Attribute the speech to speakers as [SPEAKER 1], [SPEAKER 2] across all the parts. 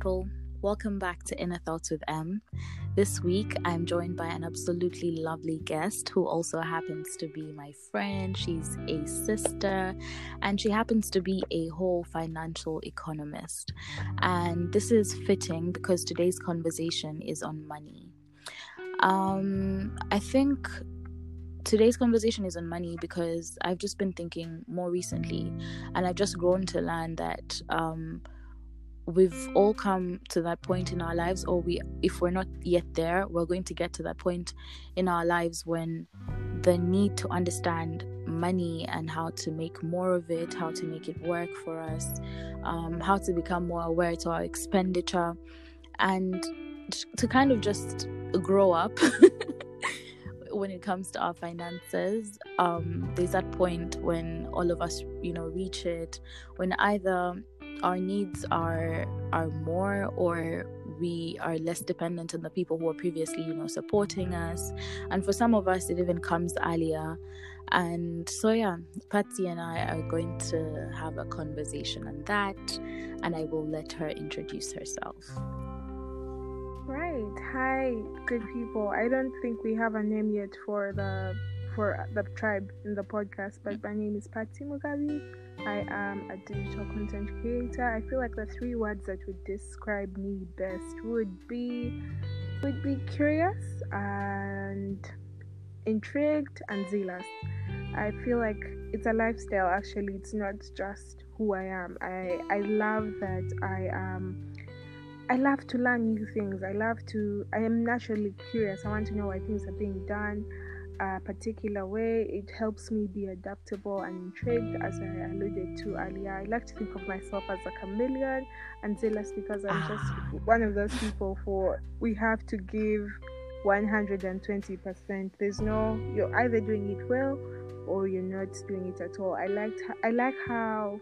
[SPEAKER 1] people. Welcome back to Inner Thoughts with M. This week, I'm joined by an absolutely lovely guest who also happens to be my friend. She's a sister and she happens to be a whole financial economist. And this is fitting because today's conversation is on money. Um, I think today's conversation is on money because I've just been thinking more recently and I've just grown to learn that. Um, we've all come to that point in our lives or we if we're not yet there we're going to get to that point in our lives when the need to understand money and how to make more of it how to make it work for us um, how to become more aware to our expenditure and to kind of just grow up when it comes to our finances um, there's that point when all of us you know reach it when either our needs are are more or we are less dependent on the people who were previously you know supporting us. And for some of us it even comes earlier. And so yeah patsy and i are going to have a conversation on that and i will let her introduce herself.
[SPEAKER 2] Right. Hi good people. I don't think we have a name yet for the for the tribe in the podcast but mm. my name is patsy mugabi I am a digital content creator. I feel like the three words that would describe me best would be would be curious and intrigued and zealous. I feel like it's a lifestyle actually. It's not just who I am. I I love that I am I love to learn new things. I love to I am naturally curious. I want to know why things are being done a particular way. It helps me be adaptable and intrigued, as I alluded to earlier. I like to think of myself as a chameleon and zealous because I'm just ah. one of those people for we have to give 120%. There's no, you're either doing it well or you're not doing it at all. I liked, I like how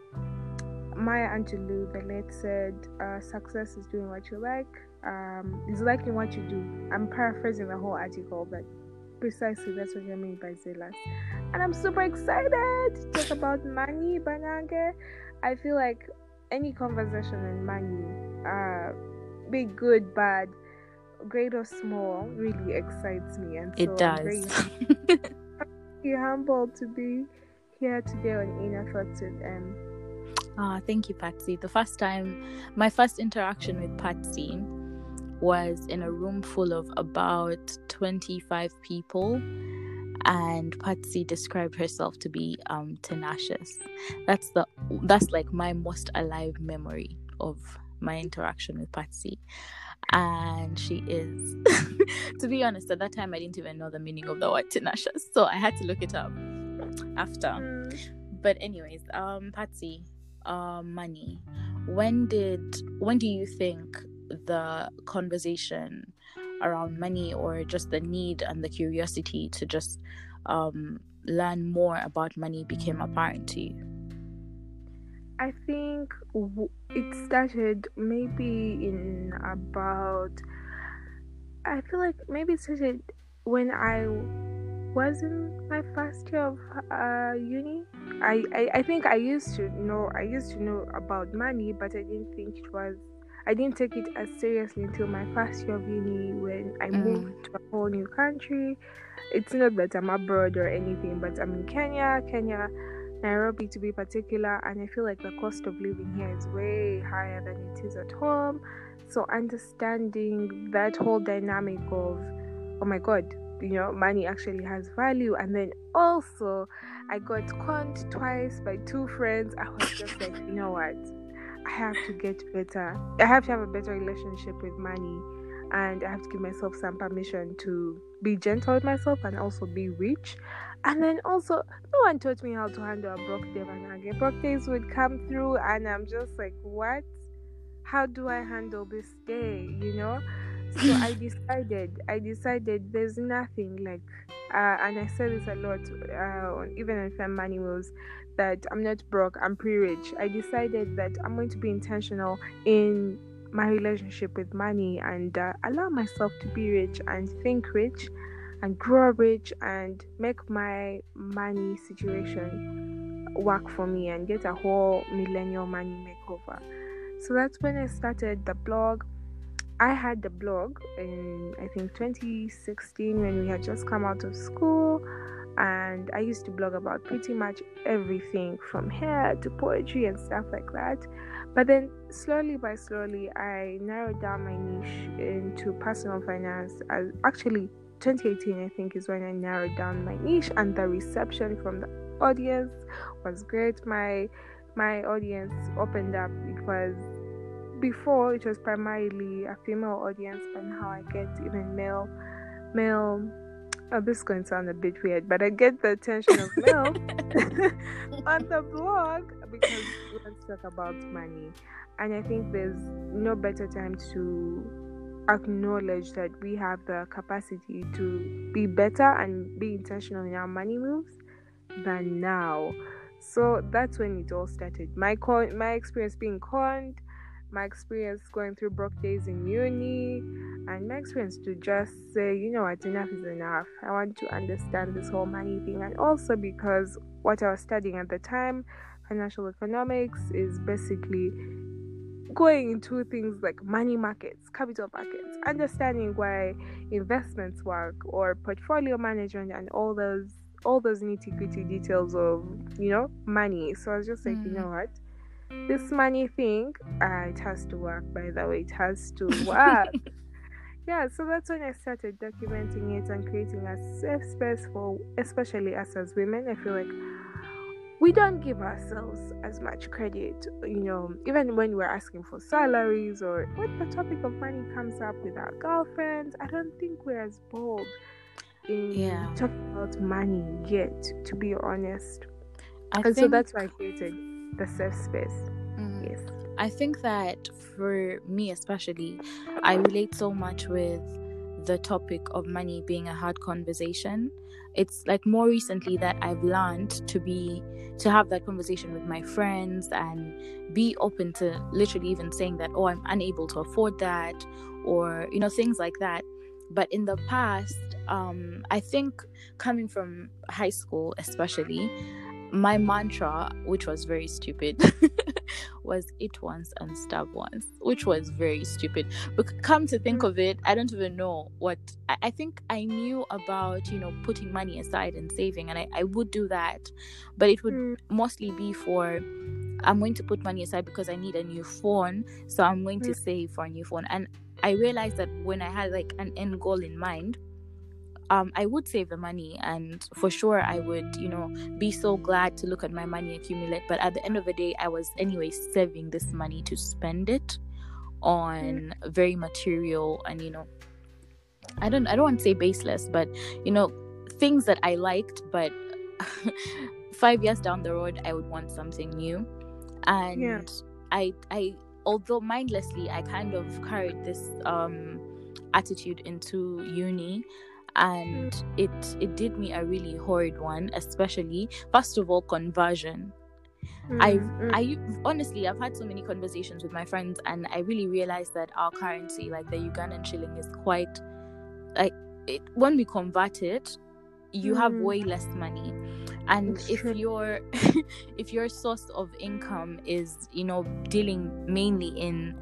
[SPEAKER 2] Maya Angelou, the late, said, uh, "Success is doing what you like. Um, is liking what you do." I'm paraphrasing the whole article, but precisely that's what I mean by zealous. And I'm super excited to talk about money, Banange. I feel like any conversation on money, uh, be good, bad, great or small, really excites me. And
[SPEAKER 1] so it does.
[SPEAKER 2] I'm very humbled to be here today on Inner Thoughts with M.
[SPEAKER 1] Ah, thank you, Patsy. The first time, my first interaction with Patsy was in a room full of about 25 people and Patsy described herself to be um, tenacious. That's the that's like my most alive memory of my interaction with Patsy. And she is, to be honest, at that time I didn't even know the meaning of the word tenacious, so I had to look it up after. Mm. But anyways, um, Patsy, uh, money. When did when do you think the conversation around money or just the need and the curiosity to just um, learn more about money became apparent to you?
[SPEAKER 2] I think it started maybe in about, I feel like maybe it started when I was in my first year of uh, uni. I, I, I think I used to know I used to know about money, but I didn't think it was I didn't take it as seriously until my first year of uni when I mm. moved to a whole new country. It's not that I'm abroad or anything, but I'm in Kenya, Kenya, Nairobi to be particular, and I feel like the cost of living here is way higher than it is at home. So understanding that whole dynamic of, oh my god, you know, money actually has value, and then also I got conned twice by two friends. I was just like, you know what? I have to get better. I have to have a better relationship with money and I have to give myself some permission to be gentle with myself and also be rich. And then also, no one taught me how to handle a broke day and again. Broke days would come through, and I'm just like, what? How do I handle this day? You know? So I decided, I decided there's nothing like, uh, and I say this a lot, uh, even on Fem Money Moves, that I'm not broke, I'm pre rich. I decided that I'm going to be intentional in my relationship with money and uh, allow myself to be rich and think rich and grow rich and make my money situation work for me and get a whole millennial money makeover. So that's when I started the blog. I had the blog in I think 2016 when we had just come out of school and I used to blog about pretty much everything from hair to poetry and stuff like that. But then slowly by slowly, I narrowed down my niche into personal finance. As actually, 2018 I think is when I narrowed down my niche, and the reception from the audience was great. My my audience opened up because before it was primarily a female audience, but now I get even male male oh, this is going to sound a bit weird, but I get the attention of male on the blog because let's talk about money. And I think there's no better time to acknowledge that we have the capacity to be better and be intentional in our money moves than now. So that's when it all started. My con- my experience being conned my experience going through broke days in uni, and my experience to just say, you know what, enough is enough. I want to understand this whole money thing, and also because what I was studying at the time, financial economics, is basically going into things like money markets, capital markets, understanding why investments work, or portfolio management, and all those all those nitty gritty details of you know money. So I was just like, mm. you know what this money thing, uh, it has to work, by the way, it has to work. yeah, so that's when I started documenting it and creating a safe space for, especially us as women. I feel like we don't give ourselves as much credit, you know, even when we're asking for salaries or when the topic of money comes up with our girlfriends, I don't think we're as bold in yeah. talking about money yet, to be honest. I and think... so that's why I created the safe space. Mm-hmm. Yes.
[SPEAKER 1] I think that for me, especially, I relate so much with the topic of money being a hard conversation. It's like more recently that I've learned to be to have that conversation with my friends and be open to literally even saying that, oh, I'm unable to afford that, or you know, things like that. But in the past, um, I think coming from high school, especially, my mantra, which was very stupid, was eat once and stab once, which was very stupid. But come to think of it, I don't even know what I, I think I knew about, you know, putting money aside and saving, and I, I would do that, but it would mm. mostly be for I'm going to put money aside because I need a new phone, so I'm going to mm. save for a new phone. And I realized that when I had like an end goal in mind, um, I would save the money and for sure I would, you know, be so glad to look at my money accumulate. But at the end of the day, I was anyway saving this money to spend it on very material and, you know, I don't I don't want to say baseless, but you know, things that I liked, but five years down the road I would want something new. And yeah. I I although mindlessly I kind of carried this um attitude into uni and it it did me a really horrid one especially first of all conversion mm-hmm. I mm. I honestly I've had so many conversations with my friends and I really realized that our currency like the Ugandan shilling is quite like it, when we convert it you mm. have way less money and if your if your source of income is you know dealing mainly in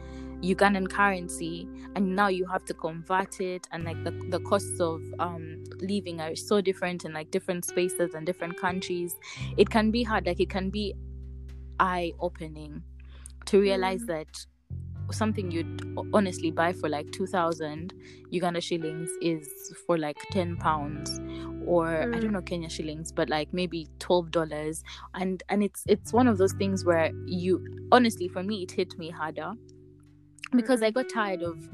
[SPEAKER 1] Ugandan currency and now you have to convert it and like the, the costs of um living are so different in like different spaces and different countries it can be hard like it can be eye opening to realize mm. that something you'd honestly buy for like 2000 Uganda shillings is for like 10 pounds or mm. I don't mm. know Kenya shillings but like maybe 12 dollars and and it's it's one of those things where you honestly for me it hit me harder because I got tired mm-hmm. of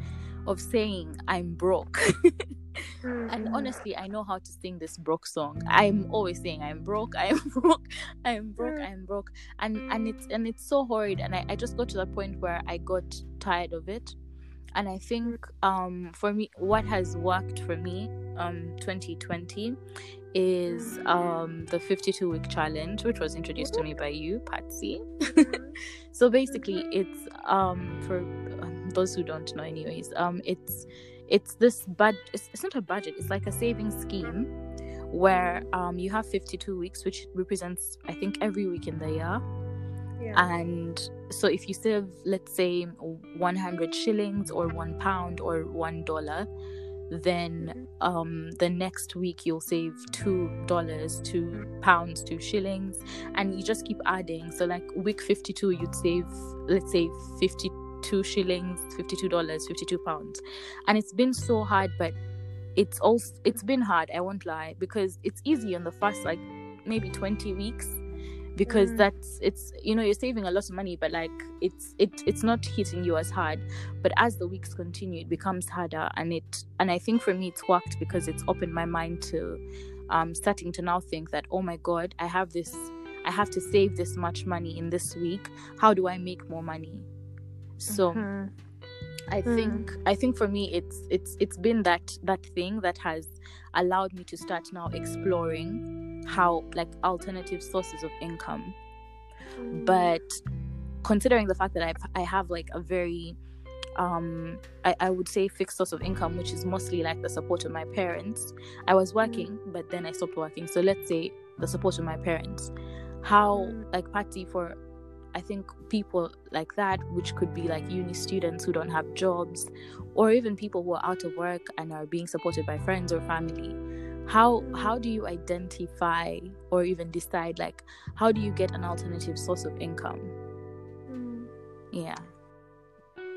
[SPEAKER 1] of saying I'm broke. and mm-hmm. honestly, I know how to sing this broke song. I'm always saying I'm broke, I'm broke, I'm broke, mm-hmm. I'm broke. And and it's and it's so horrid. And I, I just got to the point where I got tired of it. And I think um for me what has worked for me um 2020 is um the 52 week challenge which was introduced to me by you patsy so basically it's um for um, those who don't know anyways um it's it's this bud it's, it's not a budget it's like a saving scheme where um you have 52 weeks which represents i think every week in the year
[SPEAKER 2] Yeah.
[SPEAKER 1] and so if you save let's say 100 shillings or 1 pound or 1 dollar then um the next week you'll save 2 dollars 2 pounds 2 shillings and you just keep adding. So like week 52 you'd save let's say 52 shillings 52 dollars 52 pounds. And it's been so hard but it's also it's been hard i won't lie because it's easy on the first like maybe 20 weeks because
[SPEAKER 2] Mm.
[SPEAKER 1] that's it's you know you're saving a lot of money but like it's it it's not hitting you as hard but as the weeks continue it becomes harder and it and i think for me it's worked because it's opened my mind to um starting to now think that oh my god i have this i have to save this much money in this week how do i make more money so
[SPEAKER 2] Mhm.
[SPEAKER 1] I
[SPEAKER 2] Mm.
[SPEAKER 1] think I think for me it's it's it's been that that thing that has allowed me to start now exploring how like alternative sources of income. But considering the fact that I've I have like a very um I, I would say fixed source of income which is mostly like the support of my parents. I was working but then I stopped working. So let's say the support of my parents. How
[SPEAKER 2] Mm.
[SPEAKER 1] like Patty for I think people like that, which could be like uni students who don't have jobs, or even people who are out of work and are being supported by friends or family. How how do you identify or even decide like how do you get an alternative source of income?
[SPEAKER 2] Mm.
[SPEAKER 1] Yeah.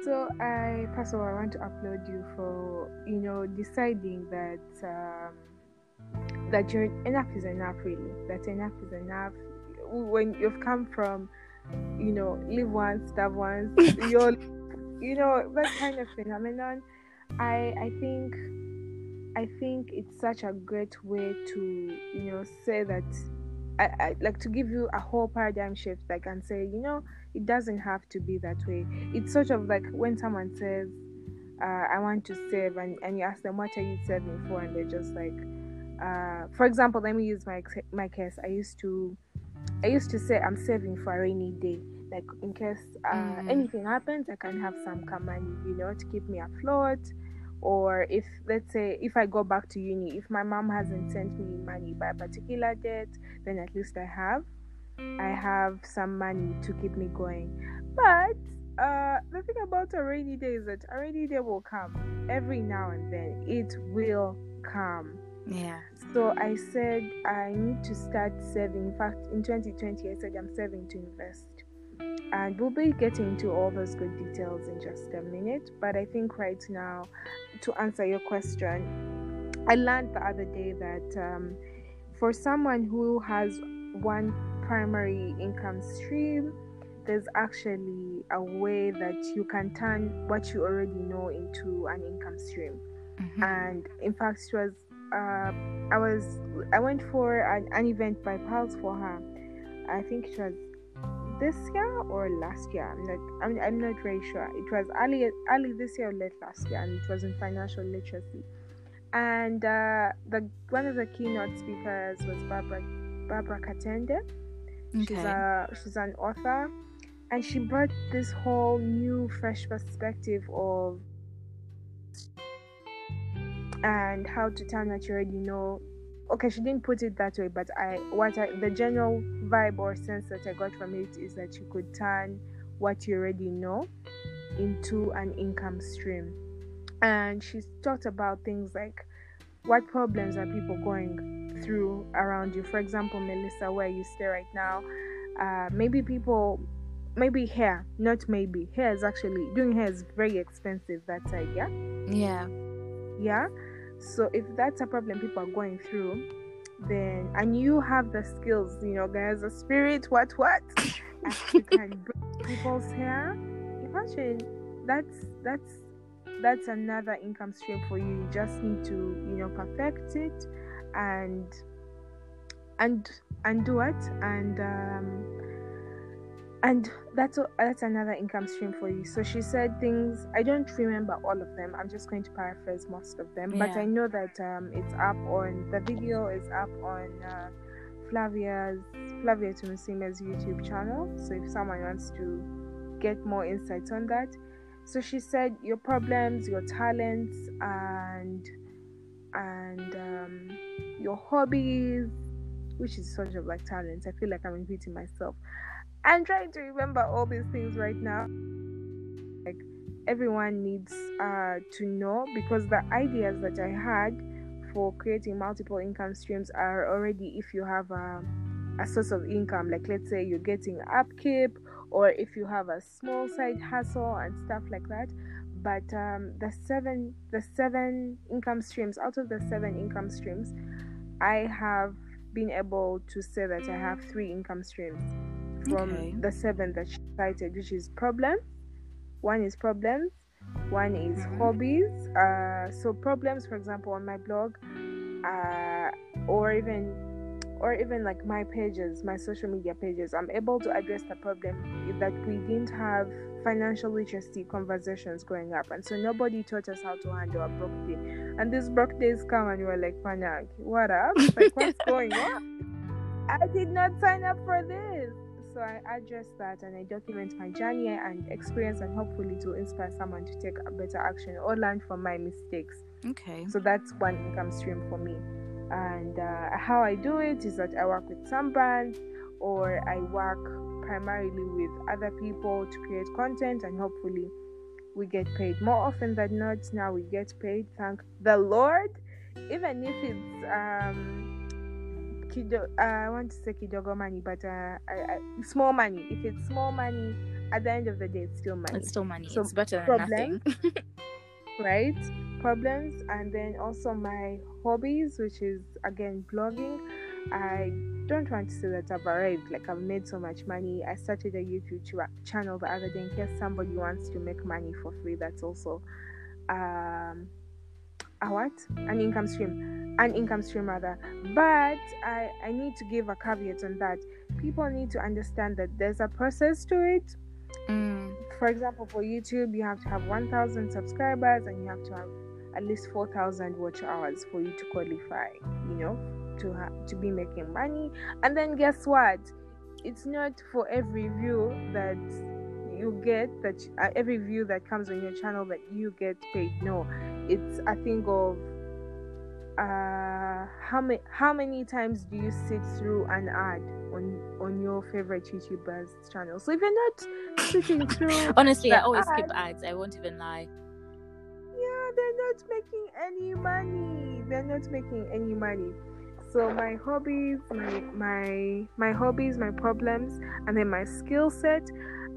[SPEAKER 2] So I first of all I want to applaud you for you know deciding that um, that your enough is enough really that enough is enough when you've come from you know live once starve once you're you know that kind of phenomenon I I think I think it's such a great way to you know say that I, I like to give you a whole paradigm shift like and say you know it doesn't have to be that way. It's sort of like when someone says uh, i want to save and, and you ask them what are you saving for? And they're just like uh, for example let me use my my case. I used to i used to say i'm saving for a rainy day. Like in case uh,
[SPEAKER 1] Mm.
[SPEAKER 2] anything happens i can have some money you know to keep me afloat or if let's say if i go back to uni if my mom hasn't sent me money by a particular date then at least i have I have some money to keep me going. But uh, the thing about a rainy day is that a rainy day will come every now and then. It will come.
[SPEAKER 1] Yeah.
[SPEAKER 2] So I said I need to start saving. In fact, in 2020, I said I'm saving to invest. And we'll be getting into all those good details in just a minute. But I think right now, to answer your question, I learned the other day that um, for someone who has one primary income stream, there's actually a way that you can turn what you already know into an income stream.
[SPEAKER 1] Mhm.
[SPEAKER 2] And in fact, it was uh, I was I went for an, an event by Pulse for her. I think it was this year or last year. I'm not I'm, I'm not very sure. It was early early this year or late last year, and it was in financial literacy. And uh, the one of the keynote speakers was Barbara Barbara Katende.
[SPEAKER 1] Okay.
[SPEAKER 2] She's a she's an author, and she brought this whole new, fresh perspective of and how to turn what you already know. Okay, she didn't put it that way, but I what I the general vibe or sense that I got from it is that you could turn what you already know into an income stream. And she talked about things like what problems are people going through around you. For example, Melissa, where you stay right now, uh, maybe people, maybe hair, not maybe hair is actually doing hair is very expensive that side, yeah,
[SPEAKER 1] Yeah.
[SPEAKER 2] yeah. So if that's a problem people are going through, then and you have the skills, you know, there's a spirit, what what, and you can bring people's hair. Imagine that's that's that's another income stream for you. You just need to, you know, perfect it and and and do it and um and that's a, that's another income stream for you. So she said things. I don't remember all of them. I'm just going to paraphrase most of them, but I know that um, it's up on the video is up on uh, Flavia's Flavia Tumusiime's YouTube channel. So if someone wants to get more insights on that, so she said your problems, your talents, and and um, your hobbies, which is sort of like talents. I feel like I'm repeating myself I'm trying to remember all these things right now. Like everyone needs uh, to know because the ideas that I had for creating multiple income streams are already if you have a, a source of income, like let's say you're getting upkeep, or if you have a small side hustle and stuff like that. But um, the seven the seven income streams out of the seven income streams, I have been able to say that I have three income streams from okay. the seven that she cited, which is problems. One is problems, one is hobbies. Uh, so problems, for example, on my blog, uh, or even or even like my pages, my social media pages, I'm able to address the problem that we didn't have financial literacy conversations growing up, and so nobody taught us how to handle a broke day. And these broke days come, and we're like, "Panak, what up? Like, what's going on? I did not sign up for this." So I address that and I document my journey and experience, and hopefully to inspire someone to take a better action or learn from my mistakes.
[SPEAKER 1] Okay.
[SPEAKER 2] So that's one income stream for me. And uh, how I do it is that I work with some brands or I work primarily with other people to create content and hopefully we get paid more often than not now we get paid thank the lord even if it's um kido, uh, I want to say kidogo money, but uh, I, I, small money. If it's small money, at the end of the day, it's still money.
[SPEAKER 1] It's still money. So it's better than nothing.
[SPEAKER 2] right? Problems, and then also my hobbies, which is again blogging. I don't want to say that I've arrived, like I've made so much money. I started a YouTube channel the other day in case somebody wants to make money for free. That's also um, a what? An income stream. An income stream rather. But I, I need to give a caveat on that. People need to understand that there's a process to it.
[SPEAKER 1] Mm.
[SPEAKER 2] For example, for YouTube, you have to have 1,000 subscribers and you have to have at least 4,000 watch hours for you to qualify, you know, to ha- to be making money. And then guess what? It's not for every view that you get that uh, every view that comes on your channel that you get paid. No, it's a thing of uh, how many how many times do you sit through an ad on on your favorite YouTuber's channel? So if you're not sitting through,
[SPEAKER 1] honestly, I always ad, skip ads. I won't even lie.
[SPEAKER 2] Yeah, they're not making any money. They're not making any money. So my hobbies, my my my hobbies, my problems, and then my skill set.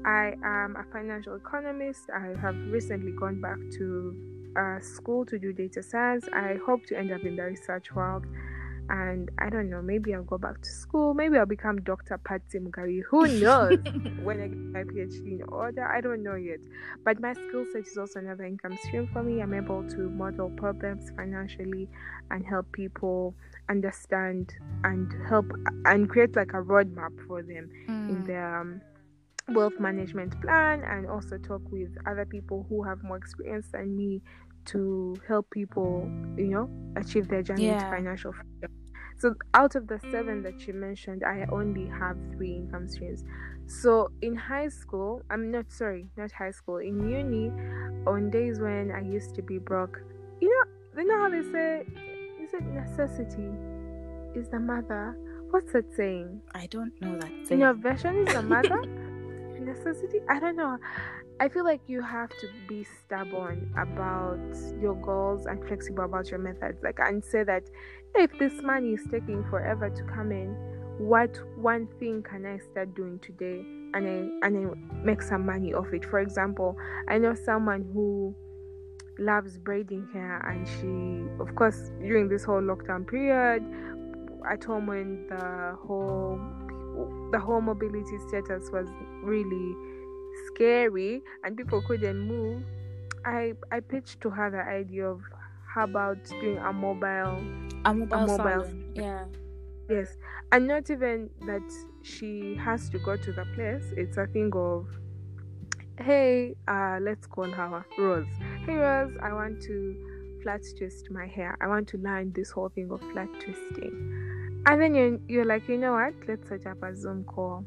[SPEAKER 2] I am a financial economist. I have recently gone back to uh, school to do data science. I hope to end up in the research world. And I don't know, maybe I'll go back to school. Maybe I'll become Dr. Patsy Mugari. Who knows when I get my PhD in order? I don't know yet. But my skill set is also another income stream for me. I'm able to model problems financially and help people understand and help and create like a roadmap for them mm. in hmm. their um, wealth management plan and also talk with other people who have more experience than me to help people, you know, achieve their journey yeah. to financial freedom. So out of the seven that you mentioned, I only have three income streams. So in high school, I'm not sorry, not high school, in uni, on days when I used to be broke, you know, you know how they say, is it necessity is the mother? What's that saying?
[SPEAKER 1] I don't know that saying.
[SPEAKER 2] In your version is the mother? Necessity? I don't know. I feel like you have to be stubborn about your goals and flexible about your methods like and say that if this money is taking forever to come in what one thing can i start doing today and i and i make some money off it? For example i know someone who loves braiding hair and she of course during this whole lockdown period at home when the whole the whole mobility status was really scary and people couldn't move i i pitched to her the idea of how about doing a mobile
[SPEAKER 1] a mobile, a mobile yeah.
[SPEAKER 2] Yes and not even that she has to go to the place it's a thing of hey uh let's call her rose. Hey rose i want to flat twist my hair. I want to learn this whole thing of flat twisting and then you're, you're like you know what? Let's set up a zoom call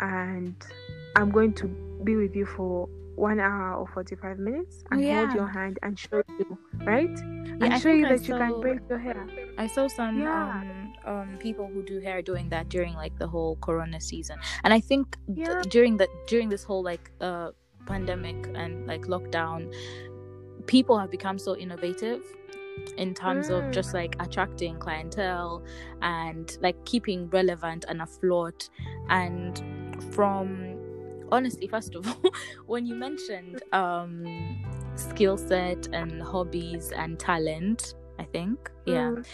[SPEAKER 2] and i'm going to be with you for one hour or 45 minutes and yeah. hold your hand and show you right? Yeah, and I show you that you can braid your hair.
[SPEAKER 1] I saw some yeah. um, um people who do hair doing that during like the whole corona season. And i think th- during the during this whole like uh pandemic and like lockdown people have become so innovative in terms of
[SPEAKER 2] Mm.
[SPEAKER 1] just like attracting clientele and like keeping relevant and afloat and from honestly first of all when you mentioned um skill set and hobbies and talent i think yeah
[SPEAKER 2] Mm.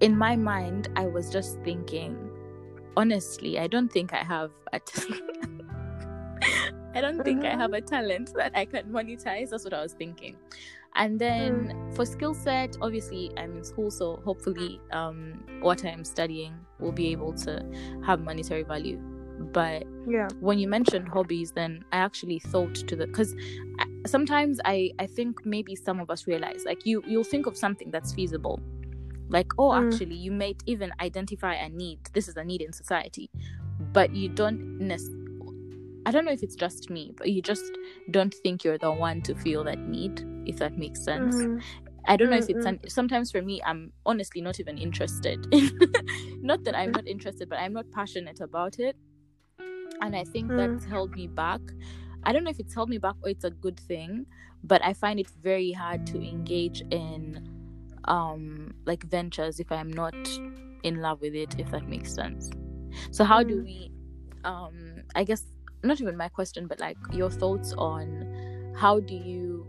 [SPEAKER 1] in my mind i was just thinking honestly i don't think i have a t- i don't think i have a talent that i can monetize that's what i was thinking. And then for skill set obviously i'm in school so hopefully um what i'm studying will be able to have monetary value. But
[SPEAKER 2] Yeah.
[SPEAKER 1] when you mentioned hobbies then i actually thought to the because sometimes i i think maybe some of us realize like you you'll think of something that's feasible. Like oh
[SPEAKER 2] Mm.
[SPEAKER 1] actually you might even identify a need. This is a need in society. But you don't nec- i don't know if it's just me but you just don't think you're the one to feel that need if that makes sense
[SPEAKER 2] Mhm.
[SPEAKER 1] I don't know if it's
[SPEAKER 2] Mm,
[SPEAKER 1] an, sometimes for me I'm honestly not even interested. not that I'm not interested, but I'm not passionate about it. And I think
[SPEAKER 2] Mm.
[SPEAKER 1] that's held me back. I don't know if it's held me back or it's a good thing, but I find it very hard to engage in um like ventures if I'm not in love with it, if that makes sense. So how do we um I guess not even my question, but like your thoughts on how do you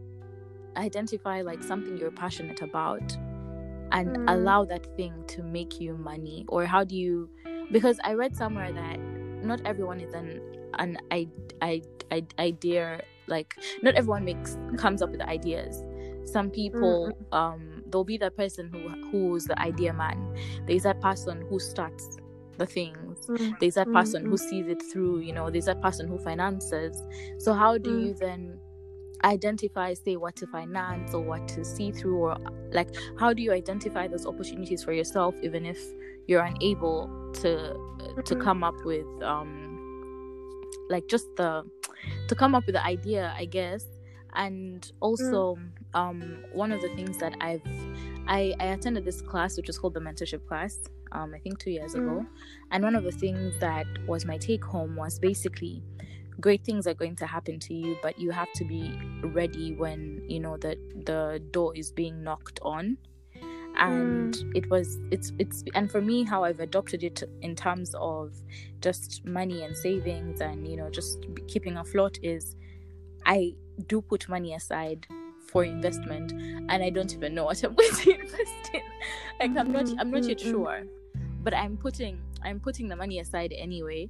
[SPEAKER 1] identify like something you're passionate about and
[SPEAKER 2] Mm.
[SPEAKER 1] allow that thing to make you money or how do you because i read somewhere that not everyone is an an I, I, I, idea like not everyone makes comes up with ideas some people um there'll be that person who who's the idea man there's that person who starts the things
[SPEAKER 2] Mm.
[SPEAKER 1] There's that
[SPEAKER 2] Mm,
[SPEAKER 1] person who
[SPEAKER 2] mm.
[SPEAKER 1] sees it through you know there's that person who finances so how do
[SPEAKER 2] Mm.
[SPEAKER 1] you then identify say what to finance or what to see through or like how do you identify those opportunities for yourself even if you're unable to to
[SPEAKER 2] Mhm.
[SPEAKER 1] come up with um like just the to come up with the idea i guess and also um one of the things that i've i i attended this class which was called the mentorship class um i think two years ago. And one of the things that was my take home was basically great things are going to happen to you but you have to be ready when you know that the door is being knocked on. And it was it's it's and for me how i've adopted it in terms of just money and savings and you know just keeping afloat is i do put money aside for investment and i don't even know what i'm going to invest in. Like i'm not i'm not yet
[SPEAKER 2] Mhm, mhm.
[SPEAKER 1] sure but i'm putting i'm putting the money aside anyway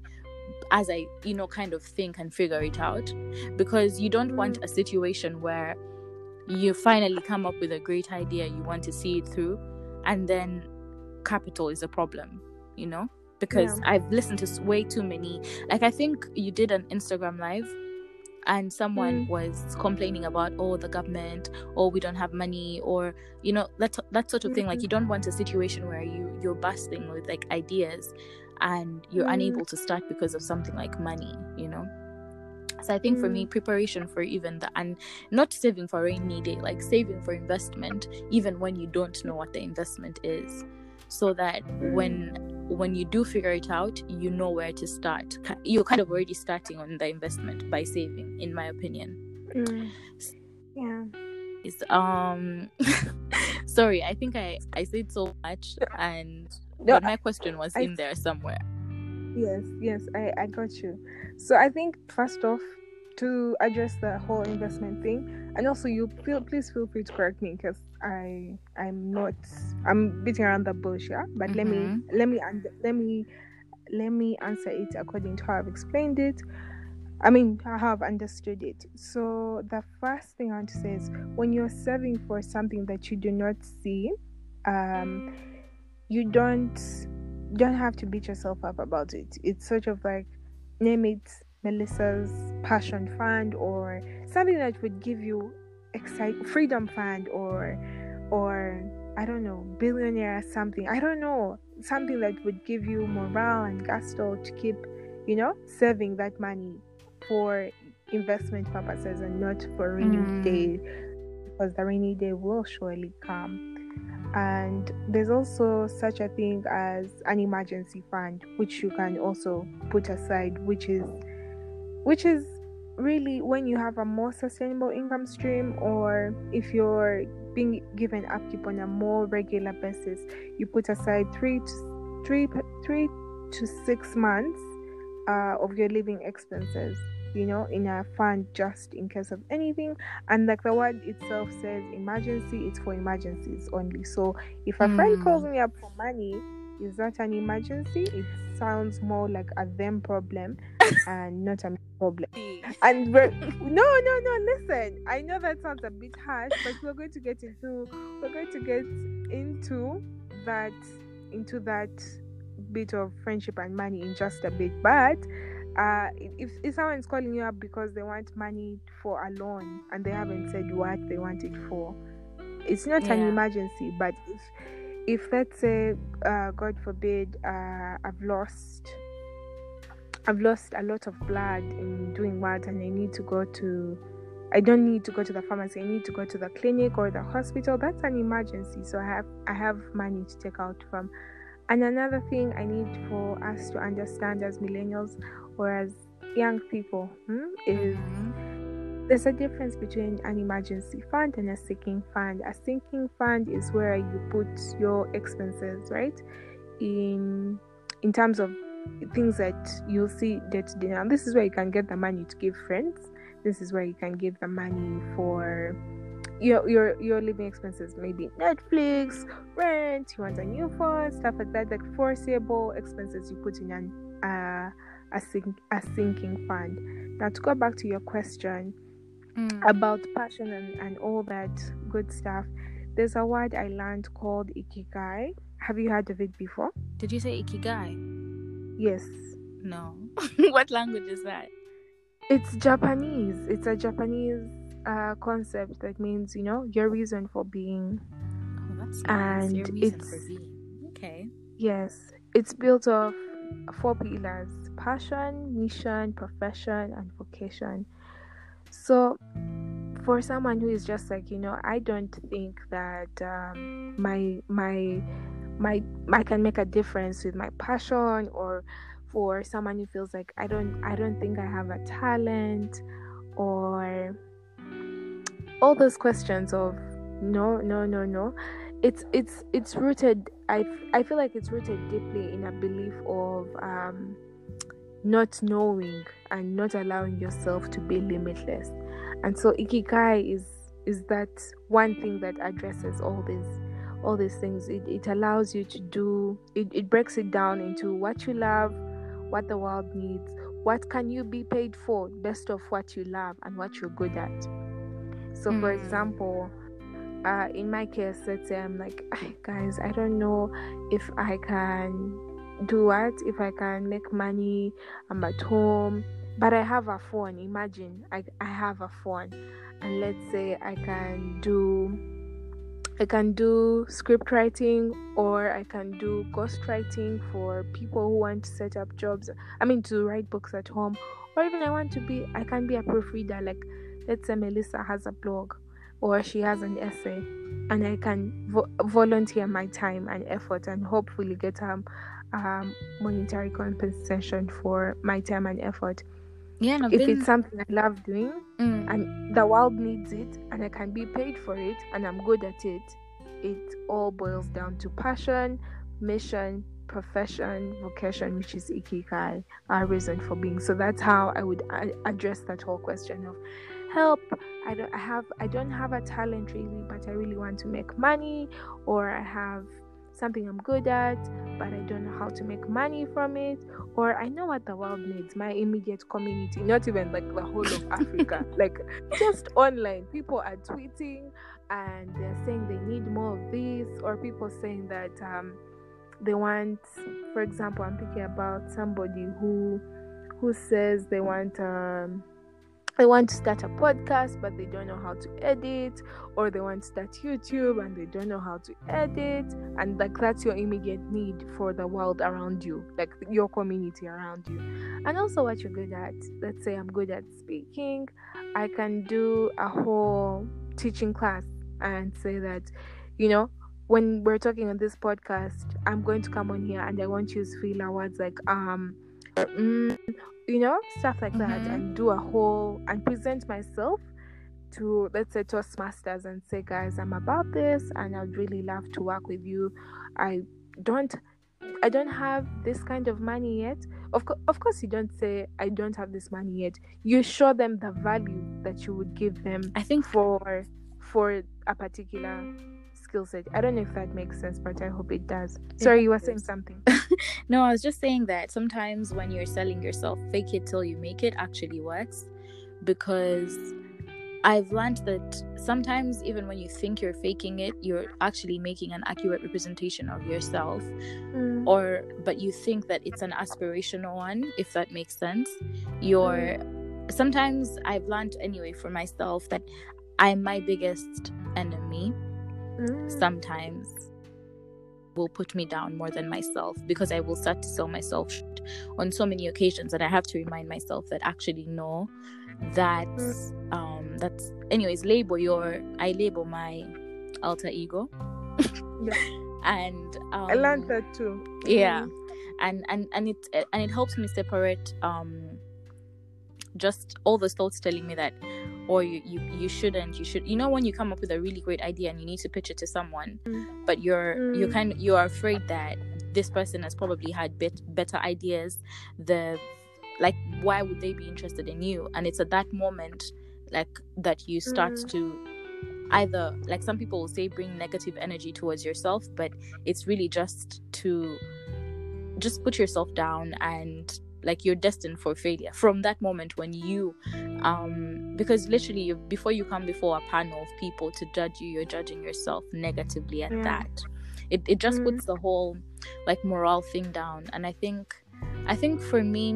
[SPEAKER 1] as i you know kind of think and figure it out. Because you don't want a situation where you finally come up with a great idea you want to see it through and then capital is a problem you know? Because
[SPEAKER 2] Yeah.
[SPEAKER 1] i've listened to way too many. Like i think you did an instagram live and someone
[SPEAKER 2] Mm.
[SPEAKER 1] was complaining about oh the government or we don't have money or you know that that sort of thing like
[SPEAKER 2] Mhm.
[SPEAKER 1] you don't want a situation where you you're bustling with like ideas and you're
[SPEAKER 2] Mm.
[SPEAKER 1] unable to start because of something like money you know so i think for me
[SPEAKER 2] Mm.
[SPEAKER 1] preparation for even the and not saving for a rainy day like saving for investment even when you don't know what the investment is so that when when you do figure it out you know where to start you're kind of already starting on the investment by saving in my opinion
[SPEAKER 2] Mm. Yeah.
[SPEAKER 1] um sorry i think i i said so much and
[SPEAKER 2] No,
[SPEAKER 1] but my question was
[SPEAKER 2] I-
[SPEAKER 1] in there somewhere
[SPEAKER 2] Yes, yes, I, I got you. So I think first off, to address the whole investment thing, and also you feel please feel free to correct me because I I'm not I'm beating around the bush, yeah. But let me let me let me let me answer it according to how I've explained it. I mean, I've understood it. So the first thing I want to say is when you're serving for something that you do not see, um, you don't don't have to beat yourself up about it. It's sort of like name it Melissa's passion fund or something that would give you excite freedom fund or or I don't know billionaire something. I don't know something that would give you morale and gusto to keep you know saving that money for investment purposes and not for rainy
[SPEAKER 1] Mm.
[SPEAKER 2] day because the rainy day will surely come and there's also such a thing as an emergency fund which you can also put aside which is which is really when you have a more sustainable income stream or if you're being given upkeep on a more regular basis you put aside three to three three to six months uh, of your living expenses you know in a fund just in case of anything and like the word itself says emergency it's for emergencies only so if a mm. friend calls me up for money is that an emergency it sounds more like a them problem and not a problem and no no no listen i know that sounds a bit harsh but we're going to get into we're going to get into that into that bit of friendship and money in just a bit but uh, if, if someone is calling you up because they want money for a loan and they haven't said what they want it for, it's not yeah. an emergency. But if, if let's say, uh, God forbid, uh, I've lost, I've lost a lot of blood in doing what, and I need to go to, I don't need to go to the pharmacy. I need to go to the clinic or the hospital. That's an emergency. So I have, I have money to take out from. And another thing I need for us to understand as millennials or as young people hmm, is mm-hmm. There's a difference between an emergency fund and a sinking fund. A sinking fund is where you put your expenses right? In in terms of things that you'll see day to day. Now this is where you can get the money to give friends. This is where you can give the money for your your your living expenses. Maybe netflix rent you want a new phone stuff like that. Like foreseeable expenses you put in an uh a, sink, a sinking fund. Now, to go back to your question mm. about passion and, and all that good stuff, there's a word I learned called ikigai. Have you heard of it before?
[SPEAKER 1] Did you say ikigai?
[SPEAKER 2] Yes.
[SPEAKER 1] No. what language is that?
[SPEAKER 2] It's Japanese. It's a Japanese uh, concept that means, you know, your reason for being.
[SPEAKER 1] Oh, that's nice. And your reason it's, for being. Okay.
[SPEAKER 2] Yes. It's built of four pillars passion, mission, profession, and vocation. So, for someone who is just like you know, I don't think that um, my my my I can make a difference with my passion, or for someone who feels like I don't I don't think I have a talent, or all those questions of no no no no. It's it's it's rooted i i feel like it's rooted deeply in a belief of um not knowing and not allowing yourself to be limitless. And so ikigai is is that one thing that addresses all these all these things. It it allows you to do it, it breaks it down into what you love, what the world needs, what can you be paid for best of what you love and what you're good at. So mm. for hmm. example, uh, in my case, let's say I'm like, guys, I don't know if I can do what if I can make money, I'm at home, but I have a phone. Imagine I, I have a phone, and let's say I can do I can do script writing or I can do ghost writing for people who want to set up jobs. I mean, to write books at home, or even I want to be, I can be a proofreader. Like, let's say Melissa has a blog or she has an essay, and I can vo- volunteer my time and effort and hopefully get um, um, monetary compensation for my time and effort.
[SPEAKER 1] Yeah,
[SPEAKER 2] if been... it's something I love doing mm. and the world needs it and I can be paid for it and I'm good at it, it all boils down to passion, mission, profession, vocation, which is ikigai, our reason for being. So that's how I would address that whole question of help. I don't I have I don't have a talent really, but I really want to make money, or I have something I'm good at, but I don't know how to make money from it, or I know what the world needs, my immediate community, not even like the whole of Africa, like just online. People are tweeting and they're saying they need more of this, or people saying that um, they want, for example, I'm thinking about somebody who who says they want um, they want to start a podcast but they don't know how to edit or they want to start youtube and they don't know how to edit and like that's your immediate need for the world around you like your community around you. And also what you're good at. Let's say i'm good at speaking. I can do a whole teaching class and say that you know when we're talking on this podcast, I'm going to come on here and I want to feel words like um, mm, you know, stuff like mm-hmm. that, and do a whole and present myself to let's say Toastmasters and say, guys, I'm about this, and I'd really love to work with you. I don't I don't have this kind of money yet. Of, co- of course, you don't say, I don't have this money yet. You show them the value that you would give them,
[SPEAKER 1] I think,
[SPEAKER 2] for for a particular skill set. I don't know if that makes sense, but I hope it does. Sorry, you were saying something.
[SPEAKER 1] no, I was just saying that sometimes when you're selling yourself, fake it till you make it actually works because I've learned that sometimes, even when you think you're faking it, you're actually making an accurate representation of yourself,
[SPEAKER 2] mm.
[SPEAKER 1] or but you think that it's an aspirational one, if that makes sense. You're mm. sometimes I've learned anyway for myself that I'm my biggest enemy.
[SPEAKER 2] Mm.
[SPEAKER 1] Sometimes will put me down more than myself because I will start to sell myself on so many occasions that I have to remind myself that actually no, that's mm. um that's anyways label your I label my alter ego.
[SPEAKER 2] yeah.
[SPEAKER 1] And um,
[SPEAKER 2] I learned that too.
[SPEAKER 1] Yeah. And and and it and it helps me separate um just all those thoughts telling me that or you, you you shouldn't you should you know when you come up with a really great idea and you need to pitch it to someone
[SPEAKER 2] mm.
[SPEAKER 1] but you're
[SPEAKER 2] mm.
[SPEAKER 1] you're kind of you're afraid that this person has probably had bit, better ideas the like why would they be interested in you and it's at that moment like that you start
[SPEAKER 2] mm.
[SPEAKER 1] to either like some people will say bring negative energy towards yourself but it's really just to just put yourself down and like you're destined for failure from that moment when you um because literally you, before you come before a panel of people to judge you you're judging yourself negatively at
[SPEAKER 2] yeah.
[SPEAKER 1] that it, it just
[SPEAKER 2] mm.
[SPEAKER 1] puts the whole like morale thing down and i think i think for me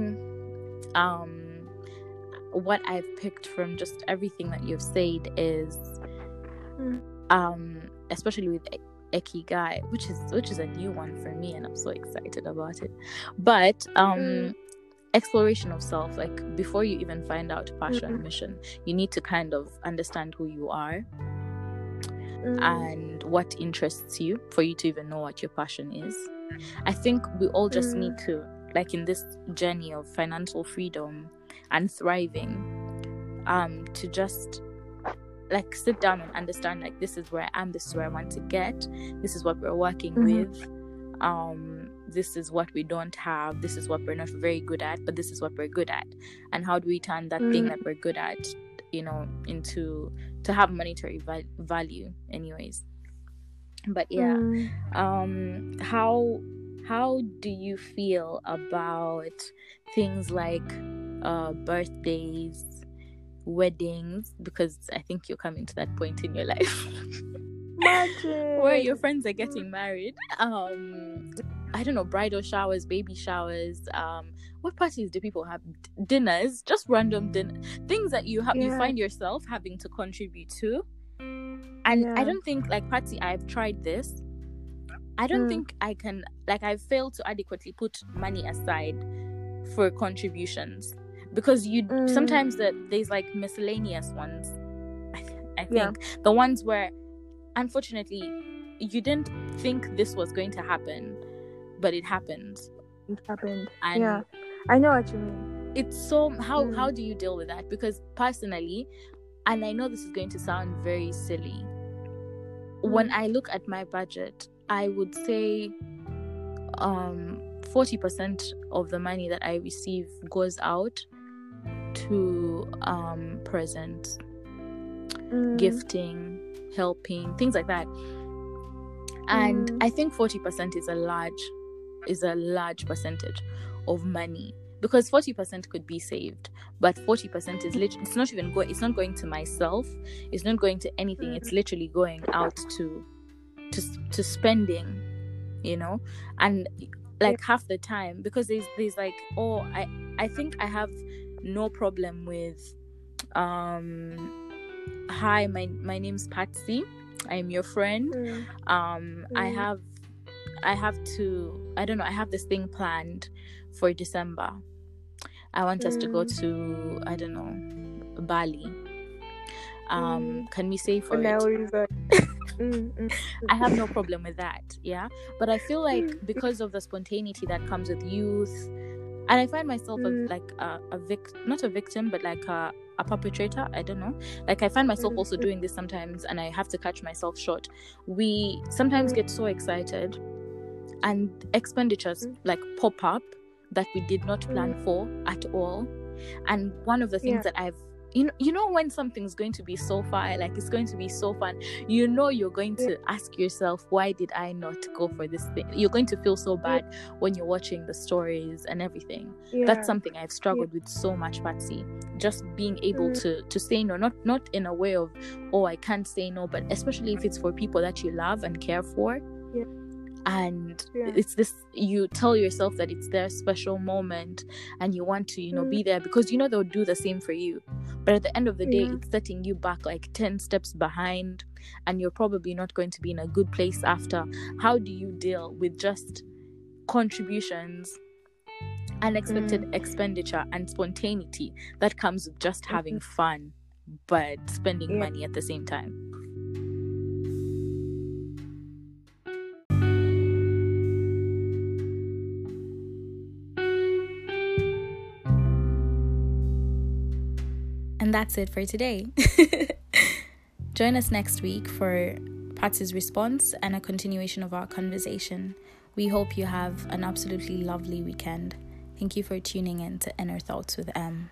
[SPEAKER 1] um what i've picked from just everything that you've said is
[SPEAKER 2] mm.
[SPEAKER 1] um especially with ikigai which is which is a new one for me and i'm so excited about it but um mm. Exploration of self like before you even find out passion mm-hmm. mission you need to kind of understand who you are
[SPEAKER 2] mm.
[SPEAKER 1] and what interests you for you to even know what your passion is i think we all just need
[SPEAKER 2] Mm.
[SPEAKER 1] to like in this journey of financial freedom and thriving um to just like sit down and understand like this is where I am, this is where I want to get, this is what we're working
[SPEAKER 2] Mhm.
[SPEAKER 1] with, um, this is what we don't have, this is what we're not very good at, but this is what we're good at. And how do we turn that thing
[SPEAKER 2] Mm.
[SPEAKER 1] that we're good at, you know, into to have monetary val- value anyways. But yeah,
[SPEAKER 2] Mm.
[SPEAKER 1] um how how do you feel about things like uh birthdays weddings because i think you're coming to that point in your life where your friends are getting married um i don't know bridal showers baby showers um what parties do people have? D- dinners just random dinner things that you have you find yourself having to contribute to. And i don't think like party i've tried this. I don't
[SPEAKER 2] Mm.
[SPEAKER 1] think i can like i've failed to adequately put money aside for contributions because you
[SPEAKER 2] Mm.
[SPEAKER 1] sometimes that there's like miscellaneous ones i, th- I think.
[SPEAKER 2] Yeah.
[SPEAKER 1] the ones where unfortunately you didn't think this was going to happen but it happened
[SPEAKER 2] It happened.
[SPEAKER 1] and
[SPEAKER 2] yeah, I know what you mean.
[SPEAKER 1] it's so how
[SPEAKER 2] Mm.
[SPEAKER 1] how do you deal with that because personally and i know this is going to sound very silly when
[SPEAKER 2] Mm.
[SPEAKER 1] i look at my budget i would say um 40% of the money that i receive goes out to um presents
[SPEAKER 2] Mm.
[SPEAKER 1] gifting helping things like that and
[SPEAKER 2] Mm.
[SPEAKER 1] i think 40% is a large is a large percentage of money. Because 40% could be saved but 40% is literally it's not even going it's not going to myself it's not going to anything. It's literally going out to to to spending you know? And like half the time because there's there's like oh i i think i have no problem with um hi my my name's patsy i'm your friend.
[SPEAKER 2] Mm.
[SPEAKER 1] um i
[SPEAKER 2] Mm.
[SPEAKER 1] have i have to i don't know i have this thing planned for december. I want us to go
[SPEAKER 2] Mm.
[SPEAKER 1] to i don't know bali. Um
[SPEAKER 2] Mm.
[SPEAKER 1] can we say for
[SPEAKER 2] now
[SPEAKER 1] it?
[SPEAKER 2] Mm,
[SPEAKER 1] i have no problem with that yeah? But i feel like because of the spontaneity that comes with youth and i find myself a, like a, a vic not a victim but like a, a perpetrator i don't know? Like i find myself also doing this sometimes and i have to catch myself short. We sometimes get so excited and expenditures
[SPEAKER 2] Mm.
[SPEAKER 1] like pop up that we did not plan for at all and one of the things
[SPEAKER 2] Yeah.
[SPEAKER 1] that i've you know, you know when something's going to be so far like it's going to be so fun you know you're going to ask yourself why did i not go for this thing you're going to feel so bad when you're watching the stories and everything
[SPEAKER 2] yeah.
[SPEAKER 1] that's something i've struggled with so much patsy just being able
[SPEAKER 2] Mm.
[SPEAKER 1] to to say no not not in a way of oh i can't say no but especially if it's for people that you love and care for
[SPEAKER 2] Yeah.
[SPEAKER 1] And
[SPEAKER 2] Yeah.
[SPEAKER 1] it's this you tell yourself that it's their special moment and you want to you know
[SPEAKER 2] Mm.
[SPEAKER 1] be there because you know they'll do the same for you but at the end of the day
[SPEAKER 2] Yeah.
[SPEAKER 1] it's setting you back like 10 steps behind and you're probably not going to be in a good place after how do you deal with just contributions unexpected expenditure and spontaneity that comes with just having fun but spending
[SPEAKER 2] Yeah.
[SPEAKER 1] money at the same time That's it for today. Join us next week for Patsy's response and a continuation of our conversation. We hope you have an absolutely lovely weekend. Thank you for tuning in to Inner Thoughts with M.